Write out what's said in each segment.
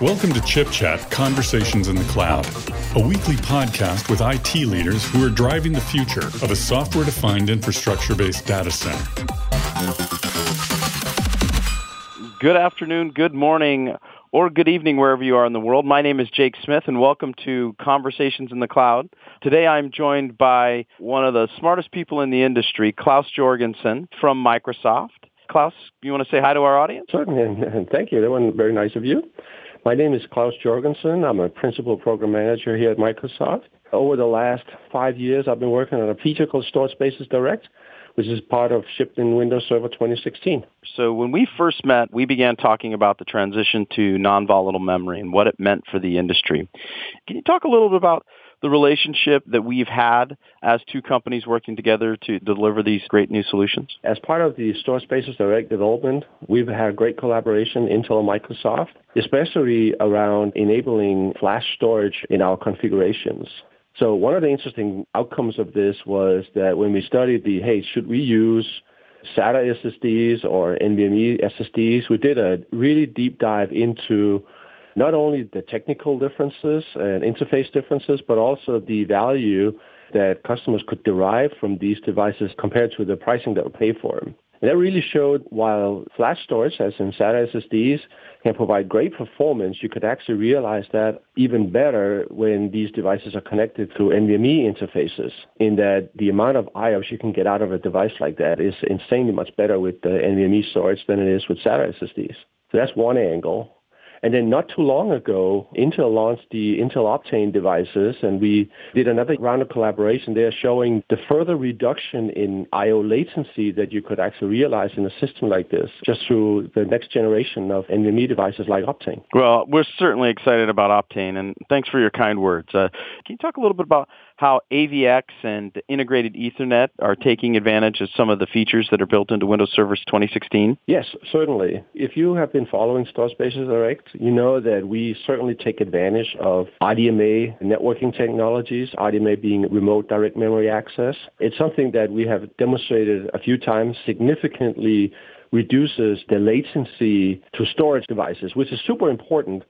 Welcome to Chip Chat Conversations in the Cloud, a weekly podcast with IT leaders who are driving the future of a software defined infrastructure based data center. Good afternoon, good morning, or good evening wherever you are in the world. My name is Jake Smith and welcome to Conversations in the Cloud. Today I'm joined by one of the smartest people in the industry, Claus Joergensen from Microsoft. Claus, you want to say hi to our audience? Certainly, and thank you. That was very nice of you. My name is Claus Joergensen. I'm a principal program manager here at Microsoft. Over the last five years, I've been working on a feature called Storage Spaces Direct which is part of shipped in Windows Server 2016. So when we first met, we began talking about the transition to non-volatile memory and what it meant for the industry. Can you talk a little bit about the relationship that we've had as two companies working together to deliver these great new solutions? As part of the Storage Spaces Direct development, we've had great collaboration, Intel and Microsoft, especially around enabling flash storage in our configurations. So one of the interesting outcomes of this was that when we studied the, hey, should we use SATA SSDs or NVMe SSDs, we did a really deep dive into not only the technical differences and interface differences, but also the value that customers could derive from these devices compared to the pricing that we pay for them. And that really showed while flash storage, as in SATA SSDs, can provide great performance, you could actually realize that even better when these devices are connected through NVMe interfaces, in that the amount of IOPS you can get out of a device like that is insanely much better with the NVMe storage than it is with SATA SSDs. So that's one angle. And then not too long ago, Intel launched the Intel Optane devices, and we did another round of collaboration there showing the further reduction in I.O. latency that you could actually realize in a system like this just through the next generation of NVMe devices like Optane. Well, we're certainly excited about Optane, and thanks for your kind words. Uh, can you talk a little bit about how AVX and integrated Ethernet are taking advantage of some of the features that are built into Windows Server 2016? Yes, certainly. If you have been following Storage Spaces Direct, you know that we certainly take advantage of RDMA networking technologies, RDMA being remote direct memory access. It's something that we have demonstrated a few times significantly reduces the latency to storage devices, which is super important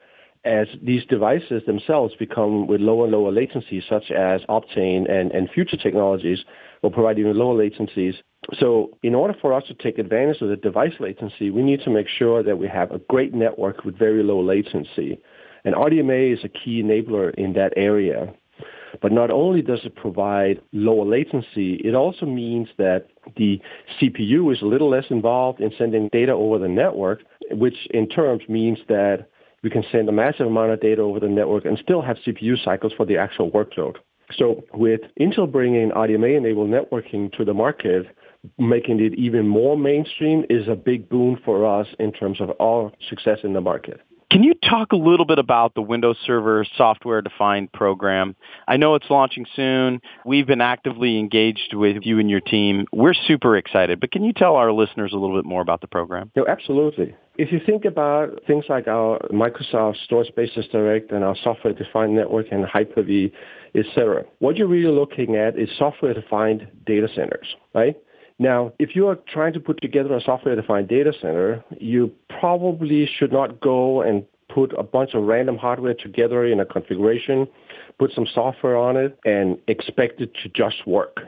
as these devices themselves become with lower and lower latencies, such as Optane and, and future technologies will provide even lower latencies. So in order for us to take advantage of the device latency, we need to make sure that we have a great network with very low latency. And RDMA is a key enabler in that area. But not only does it provide lower latency, it also means that the CPU is a little less involved in sending data over the network, which in terms means that we can send a massive amount of data over the network and still have CPU cycles for the actual workload. So with Intel bringing RDMA-enabled networking to the market, making it even more mainstream is a big boon for us in terms of our success in the market. Can you talk a little bit about the Windows Server software defined program? I know it's launching soon. We've been actively engaged with you and your team. We're super excited, but can you tell our listeners a little bit more about the program? No, absolutely. If you think about things like our Microsoft Storage Spaces Direct and our software-defined network and Hyper-V, etc., what you're really looking at is software-defined data centers, right? Now, if you are trying to put together a software-defined data center, you probably should not go and put a bunch of random hardware together in a configuration, put some software on it, and expect it to just work.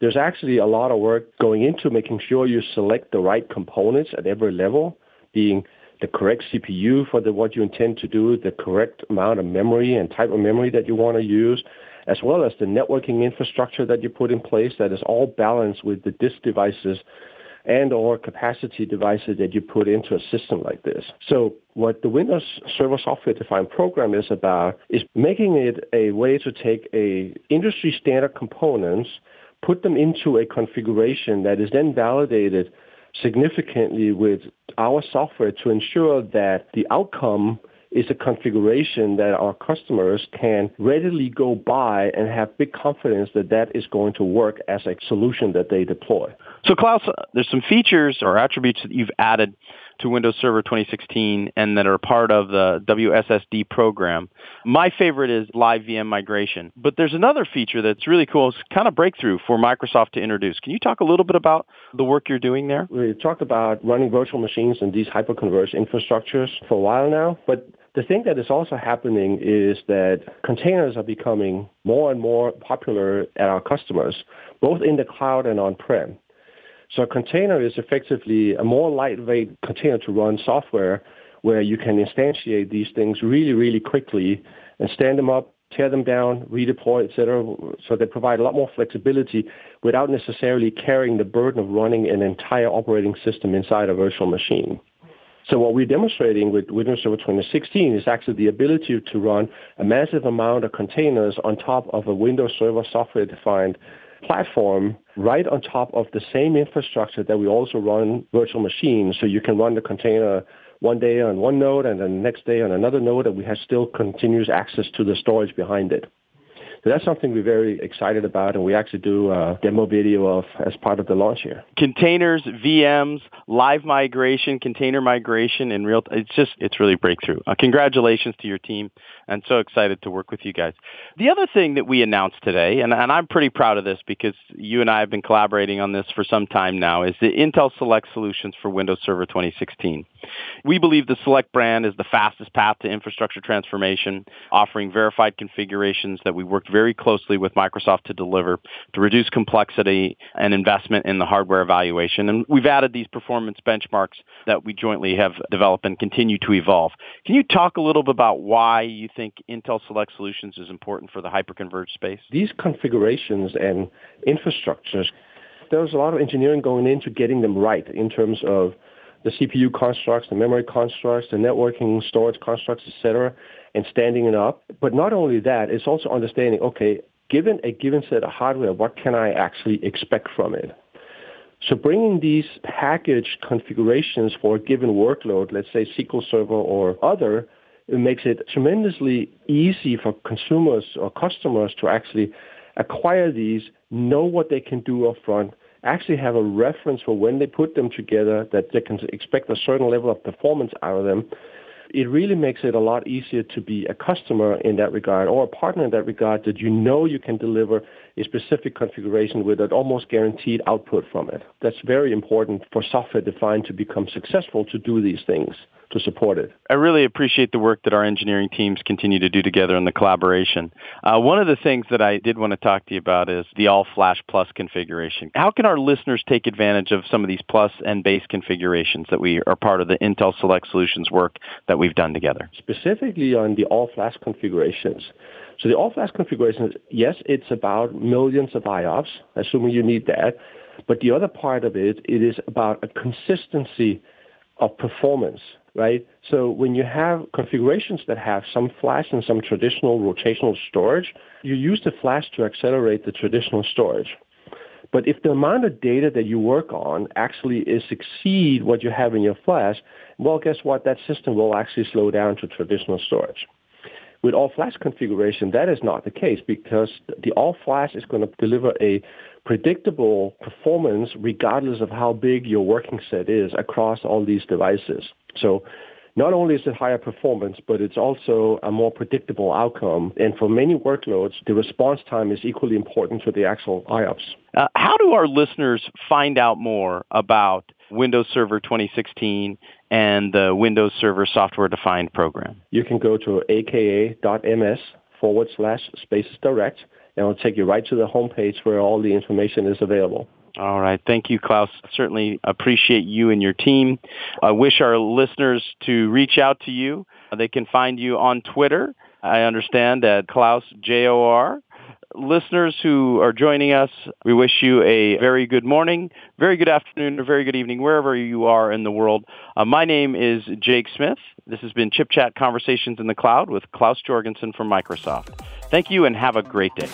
There's actually a lot of work going into making sure you select the right components at every level, being the correct CPU for the, what you intend to do, the correct amount of memory and type of memory that you want to use, as well as the networking infrastructure that you put in place that is all balanced with the disk devices and or capacity devices that you put into a system like this. So what the Windows Server Software Defined Program is about is making it a way to take a industry standard components, put them into a configuration that is then validated significantly with our software to ensure that the outcome is a configuration that our customers can readily go by and have big confidence that that is going to work as a solution that they deploy. So Claus, there's some features or attributes that you've added to Windows Server 2016 and that are part of the WSSD program. My favorite is live VM migration, but there's another feature that's really cool. It's kind of breakthrough for Microsoft to introduce. Can you talk a little bit about the work you're doing there? We talked about running virtual machines in these hyperconverged infrastructures for a while now, but the thing that is also happening is that containers are becoming more and more popular at our customers, both in the cloud and on-prem. So a container is effectively a more lightweight container to run software where you can instantiate these things really, really quickly and stand them up, tear them down, redeploy, etc. So they provide a lot more flexibility without necessarily carrying the burden of running an entire operating system inside a virtual machine. So what we're demonstrating with Windows Server 2016 is actually the ability to run a massive amount of containers on top of a Windows Server software-defined platform right on top of the same infrastructure that we also run virtual machines. So you can run the container one day on one node and then the next day on another node, and we have still continuous access to the storage behind it. So that's something we're very excited about, and we actually do a demo video of as part of the launch here. Containers, VMs, live migration, container migration in real. It's just it's really breakthrough. Uh, congratulations to your team, and so excited to work with you guys. The other thing that we announced today, and, and I'm pretty proud of this because you and I have been collaborating on this for some time now, is the Intel Select solutions for Windows Server 2016. We believe the Select brand is the fastest path to infrastructure transformation, offering verified configurations that we worked very closely with Microsoft to deliver to reduce complexity and investment in the hardware evaluation. And we've added these performance benchmarks that we jointly have developed and continue to evolve. Can you talk a little bit about why you think Intel Select Solutions is important for the hyperconverged space? These configurations and infrastructures, there's a lot of engineering going into getting them right in terms of the CPU constructs, the memory constructs, the networking storage constructs, etc and standing it up. But not only that, it's also understanding, okay, given a given set of hardware, what can I actually expect from it? So bringing these package configurations for a given workload, let's say SQL Server or other, it makes it tremendously easy for consumers or customers to actually acquire these, know what they can do upfront, actually have a reference for when they put them together that they can expect a certain level of performance out of them it really makes it a lot easier to be a customer in that regard or a partner in that regard that you know you can deliver a specific configuration with an almost guaranteed output from it. That's very important for software defined to become successful to do these things to support it. I really appreciate the work that our engineering teams continue to do together in the collaboration. Uh, one of the things that I did want to talk to you about is the All Flash Plus configuration. How can our listeners take advantage of some of these Plus and Base configurations that we are part of the Intel Select Solutions work that we've done together? Specifically on the All Flash configurations. So the All Flash configurations, yes, it's about millions of IOPS, assuming you need that. But the other part of it, it is about a consistency of performance right? So when you have configurations that have some flash and some traditional rotational storage, you use the flash to accelerate the traditional storage. But if the amount of data that you work on actually is exceed what you have in your flash, well, guess what? That system will actually slow down to traditional storage. With all flash configuration, that is not the case because the all flash is going to deliver a predictable performance regardless of how big your working set is across all these devices. So not only is it higher performance, but it's also a more predictable outcome. And for many workloads, the response time is equally important to the actual IOPS. Uh, how do our listeners find out more about Windows Server 2016 and the Windows Server Software Defined program? You can go to aka.ms forward slash spaces direct, and it'll take you right to the homepage where all the information is available. All right. Thank you, Claus. Certainly appreciate you and your team. I wish our listeners to reach out to you. They can find you on Twitter. I understand at Claus J-O-R. Listeners who are joining us, we wish you a very good morning, very good afternoon, or very good evening, wherever you are in the world. Uh, my name is Jake Smith. This has been Chip Chat Conversations in the Cloud with Claus Joergensen from Microsoft. Thank you and have a great day.